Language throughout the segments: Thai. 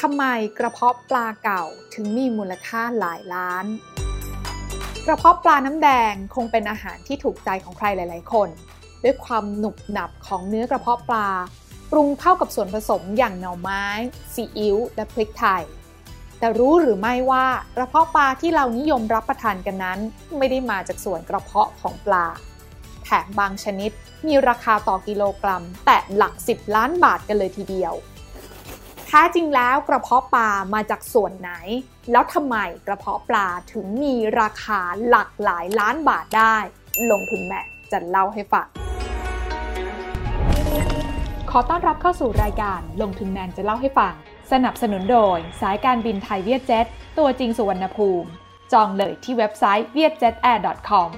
ทำไมกระเพาะปลาเก่าถึงมีมูลค่าหลายล้าน กระเพาะปลาน้ำแดงคงเป็นอาหารที่ถูกใจของใครหลาย ๆ คน ด้วยความหนุบหนับของเนื้อกระเพาะปลา ปรุงเข้ากับส่วนผสมอย่างหน่อไม้ซีอิ๊วและพริกไทย แต่รู้หรือไม่ว่ากระเพาะปลาที่เรานิยมรับประทานกันนั้น ไม่ได้มาจากส่วนกระเพาะของปลา แถมบางชนิดมีราคาต่อกิโลกรัม แต่หลัก 10 ล้านบาทกันเลยทีเดียว แท้จริงแล้วกระเพาะปลามาจากส่วนไหน แล้วทำไมกระเพาะปลาถึงมีราคาหลักหลายล้านบาทได้ ลงทุนแม่จะเล่าให้ฟังขอต้อนรับเข้าสู่รายการลงทุนแมนจะเล่าให้ฟัง สนับสนุนโดย สายการบินไทยเวียดเจ็ตตัวจริงสุวรรณภูมิ จองเลยที่เว็บไซต์ vietjetair.com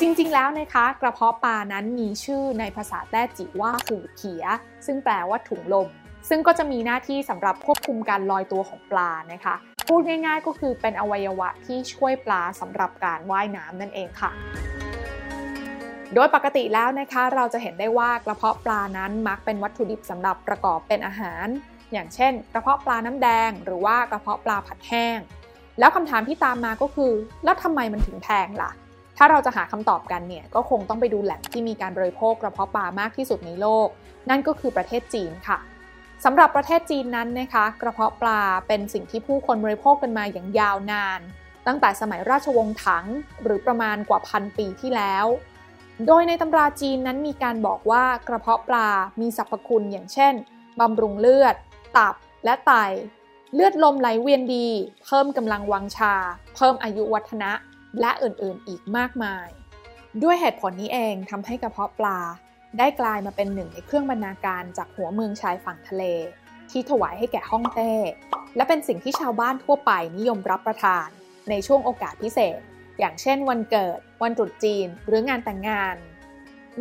จริงๆ แล้วนะคะ กระเพาะปลานั้นมีชื่อในภาษาแต้จิว่าหูเขีย ซึ่งแปลว่าถุงลม ซึ่งก็จะมีหน้าที่สำหรับควบคุมการลอยตัวของปลานะคะ พูดง่ายๆก็คือเป็นอวัยวะที่ช่วยปลาสำหรับการว่ายน้ำนั่นเองค่ะโดยปกติแล้วนะคะเราจะเห็นได้ว่ากระเพาะปลานั้นมักเป็นวัตถุดิบสำหรับประกอบเป็นอาหาร อย่างเช่น กระเพาะปลาน้ำแดง หรือว่ากระเพาะปลาผัดแห้ง แล้วคำถามที่ตามมาก็คือ แล้วทำไมมันถึงแพงล่ะ ถ้าเราจะหาคำตอบกันเนี่ยก็คงต้องไปดูแหล่งที่มีการบริโภคกระเพาะปลามากที่สุดในโลก นั่นก็คือประเทศจีนค่ะ สำหรับประเทศจีนนั้นนะคะกระเพาะปลาเป็นสิ่งที่ผู้คนบริโภคกันมาอย่างยาวนาน ตั้งแต่สมัยราชวงศ์ถังหรือประมาณกว่าพันปีที่แล้ว โดยในตำราจีนนั้นมีการบอกว่ากระเพาะปลามีสรรพคุณอย่างเช่นบำรุงเลือด ตับและไต เลือดลมไหลเวียนดี เพิ่มกำลังวังชา เพิ่มอายุวัฒนะ และอื่นๆอีกมากมาย ด้วยเหตุผลนี้เองทำให้กระเพาะปลา ได้กลายมาเป็นหนึ่งในเครื่องบรรณาการจากหัวเมืองชายฝั่งทะเล ที่ถวายให้แก่ฮ่องเต้ และเป็นสิ่งที่ชาวบ้านทั่วไปนิยมรับประทาน ในช่วงโอกาสพิเศษ อย่างเช่นวันเกิด วันตรุษจีน หรืองานแต่งงาน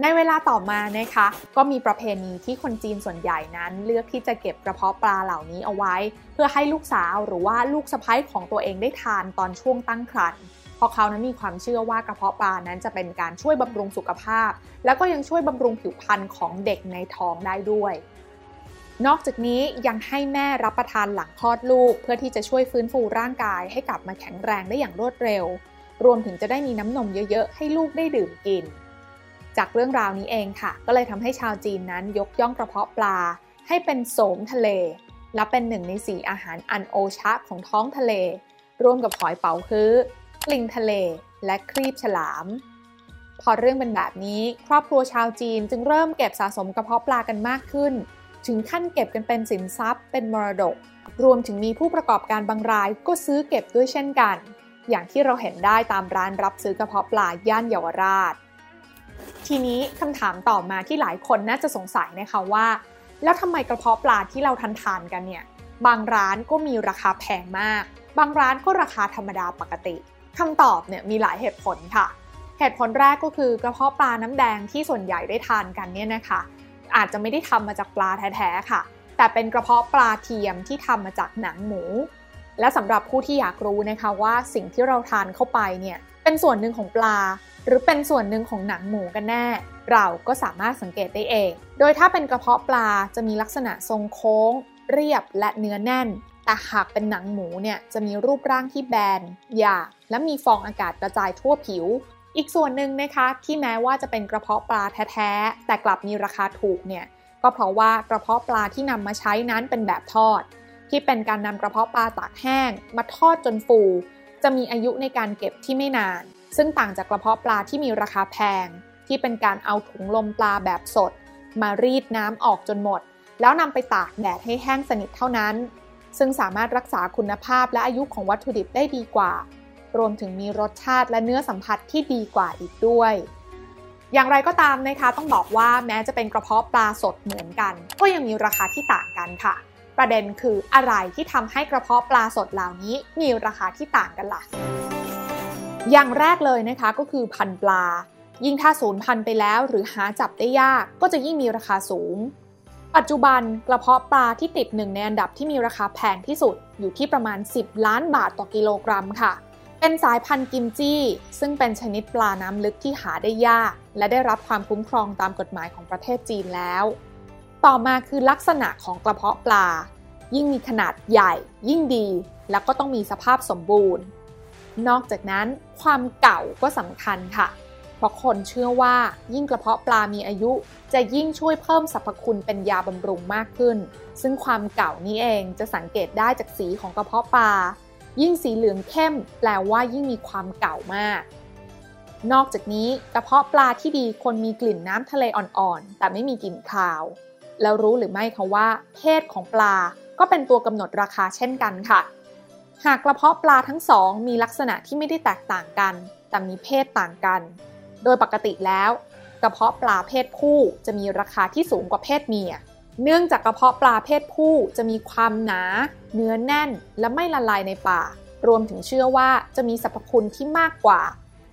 ในเวลาต่อมานะคะ ก็มีประเพณีที่คนจีนส่วนใหญ่นั้น เลือกที่จะเก็บกระเพาะปลาเหล่านี้เอาไว้ เพื่อให้ลูกสาวหรือว่าลูกสะใภ้ของตัวเองได้ทานตอนช่วงตั้งครรภ์ เพราะเขานั้นมีความเชื่อว่ากระเพาะปลานั้นจะเป็นการช่วยบำรุงสุขภาพ แล้วก็ยังช่วยบำรุงผิวพรรณของเด็กในท้องได้ด้วย นอกจากนี้ยังให้แม่รับประทานหลังคลอดลูก เพื่อที่จะช่วยฟื้นฟูร่างกายให้กลับมาแข็งแรงได้อย่างรวดเร็ว รวมถึงจะได้มีน้ำนมเยอะๆ ให้ลูกได้ดื่มกิน จากเรื่องราวนี้เองค่ะ ก็เลยทำให้ชาวจีนนั้นยกย่องกระเพาะปลา ให้เป็นโสมทะเล และเป็นหนึ่งในสีอาหารอันโอชะของท้องทะเล ร่วมกับหอยเป๋าฮื้อ ลิงทะเล และครีบฉลาม พอเรื่องเป็นแบบนี้ ครอบครัวชาวจีนจึงเริ่มเก็บสะสมกระเพาะปลากันมากขึ้น ถึงขั้นเก็บกันเป็นสินทรัพย์ เป็นมรดก รวมถึงมีผู้ประกอบการบางรายก็ซื้อเก็บด้วยเช่นกัน อย่างที่เราเห็นได้ตามร้านรับซื้อกระเพาะปลาย่านเยาวราช ทีนี้คำถามต่อมาที่หลายคนน่าจะสงสัยนะคะว่า แล้วทำไมกระเพาะปลาที่เราทานทานกันเนี่ยบางร้านก็มีราคาแพงมาก บางร้านก็ราคาธรรมดาปกติ คำตอบเนี่ยมีหลายเหตุผลค่ะ เหตุผลแรกก็คือกระเพาะปลาน้ำแดงที่ส่วนใหญ่ได้ทานกันเนี่ยนะคะ อาจจะไม่ได้ทำมาจากปลาแท้ๆค่ะ แต่เป็นกระเพาะปลาเทียมที่ทำมาจากหนังหมู และสำหรับผู้ที่อยากรู้นะคะว่าสิ่งที่เราทานเข้าไปเนี่ยเป็นส่วนหนึ่งของปลา หรือเป็นส่วนหนึ่งของหนังหมูกันแน่ เราก็สามารถสังเกตได้เอง โดยถ้าเป็นกระเพาะปลาจะมีลักษณะทรงโค้ง เรียบและเนื้อแน่น แต่หากเป็นหนังหมูเนี่ยจะมีรูปร่างที่แบนหยาบและมีฟองอากาศกระจายทั่วผิว อีกส่วนหนึ่งนะคะที่แม้ว่าจะเป็นกระเพาะปลาแท้ๆแต่กลับมีราคาถูกเนี่ยก็เพราะว่ากระเพาะปลาที่นำมาใช้นั้นเป็นแบบทอด ที่เป็นการนำกระเพาะปลาตากแห้ง มาทอดจนฟู จะมีอายุในการเก็บที่ไม่นาน ซึ่งต่างจากกระเพาะปลาที่มีราคาแพง ที่เป็นการเอาถุงลมปลาแบบสด มารีดน้ำออกจนหมด แล้วนำไปตากแดดให้แห้งสนิทเท่านั้น ซึ่งสามารถรักษาคุณภาพและอายุของวัตถุดิบได้ดีกว่า รวมถึงมีรสชาติและเนื้อสัมผัสที่ดีกว่าอีกด้วย อย่างไรก็ตามนะคะ ต้องบอกว่าแม้จะเป็นกระเพาะปลาสดเหมือนกัน ก็ยังมีราคาที่ต่างกันค่ะ ประเด็นคืออะไรที่ทำให้กระเพาะปลาสดเหล่านี้ มีราคาที่ต่างกันล่ะ อย่างแรกเลยนะคะก็คือพันปลา ยิ่งถ้าสูญพันธุ์ไปแล้วหรือหาจับได้ยากก็จะยิ่งมีราคาสูง ปัจจุบันกระเพาะปลาที่ติดหนึ่งในอันดับที่มีราคาแพงที่สุดอยู่ที่ประมาณ 10 ล้านบาทต่อกิโลกรัมค่ะ เป็นสายพันธุ์กิมจี้ ซึ่งเป็นชนิดปลาน้ำลึกที่หาได้ยาก และได้รับความคุ้มครองตามกฎหมายของประเทศจีนแล้ว ต่อมาคือลักษณะของกระเพาะปลา ยิ่งมีขนาดใหญ่ ยิ่งดี แล้วก็ต้องมีสภาพสมบูรณ์ นอกจากนั้นความเก่าก็สำคัญค่ะ เพราะคนเชื่อว่ายิ่งกระเพาะปลามีอายุ จะยิ่งช่วยเพิ่มสรรพคุณเป็นยาบำรุงมากขึ้น ซึ่งความเก่านี้เองจะสังเกตได้จากสีของกระเพาะปลา ยิ่งสีเหลืองเข้ม แปลว่ายิ่งมีความเก่ามาก นอกจากนี้กระเพาะปลาที่ดีคนมีกลิ่นน้ำทะเลอ่อนๆ แต่ไม่มีกลิ่นคาว แล้วรู้หรือไม่คะว่า เพศของปลาก็เป็นตัวกำหนดราคาเช่นกันค่ะ หากกระเพาะปลาทั้งสองมีลักษณะที่ไม่ได้แตกต่างกัน แต่มีเพศต่างกัน โดยปกติแล้ว กระเพาะปลาเพศผู้จะมีราคาที่สูงกว่าเพศเมีย เนื่องจากกระเพาะปลาเพศผู้จะมีความหนา เนื้อแน่น และไม่ละลายในปาก รวมถึงเชื่อว่าจะมีสรรพคุณที่มากกว่า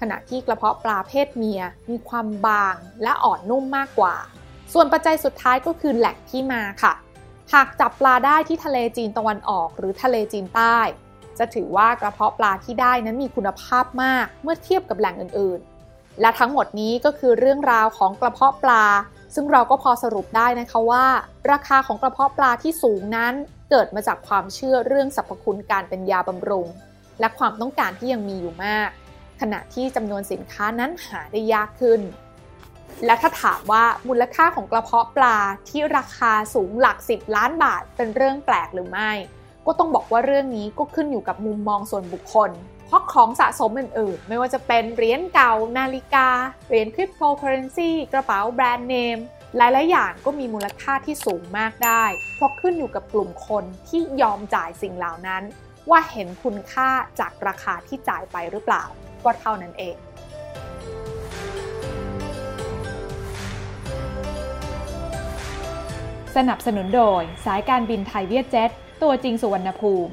ขณะที่กระเพาะปลาเพศเมียมีความบางและอ่อนนุ่มมากกว่า ส่วนปัจจัยสุดท้ายก็คือแหล่งที่มาค่ะ หากจับปลาได้ที่ทะเลจีนตะวันออกหรือทะเลจีนใต้จะถือว่ากระเพาะปลาที่ได้นั้นมีคุณภาพมากเมื่อเทียบกับแหล่งอื่นๆ และทั้งหมดนี้ก็คือเรื่องราวของกระเพาะปลา ซึ่งเราก็พอสรุปได้นะคะว่า ราคาของกระเพาะปลาที่สูงนั้น เกิดมาจากความเชื่อเรื่องสรรพคุณการเป็นยาบำรุง และความต้องการที่ยังมีอยู่มาก ขณะที่จำนวนสินค้านั้นหาได้ยากขึ้น และถ้าถามว่ามูลค่าของกระเพาะปลาที่ราคาสูงหลัก 10 ล้านบาทเป็นเรื่องแปลกหรือไม่ ก็ต้องบอกว่าเรื่องนี้ก็ขึ้นอยู่กับมุมมองส่วนบุคคล เพราะของสะสมอื่นๆ ไม่ว่าจะเป็นเหรียญเก่า นาฬิกา เหรียญคริปโตเคอเรนซีกระเป๋าแบรนด์เนม หลายๆ อย่างก็มีมูลค่าที่สูงมากได้ เพราะขึ้นอยู่กับกลุ่มคนที่ยอมจ่ายสิ่งเหล่านั้น ว่าเห็นคุณค่าจากราคาที่จ่ายไปหรือเปล่า ก็เท่านั้นเองสนับสนุนโดยสายการบินไทยเวียดเจ็ต ตัวจริงสุวรรณภูมิ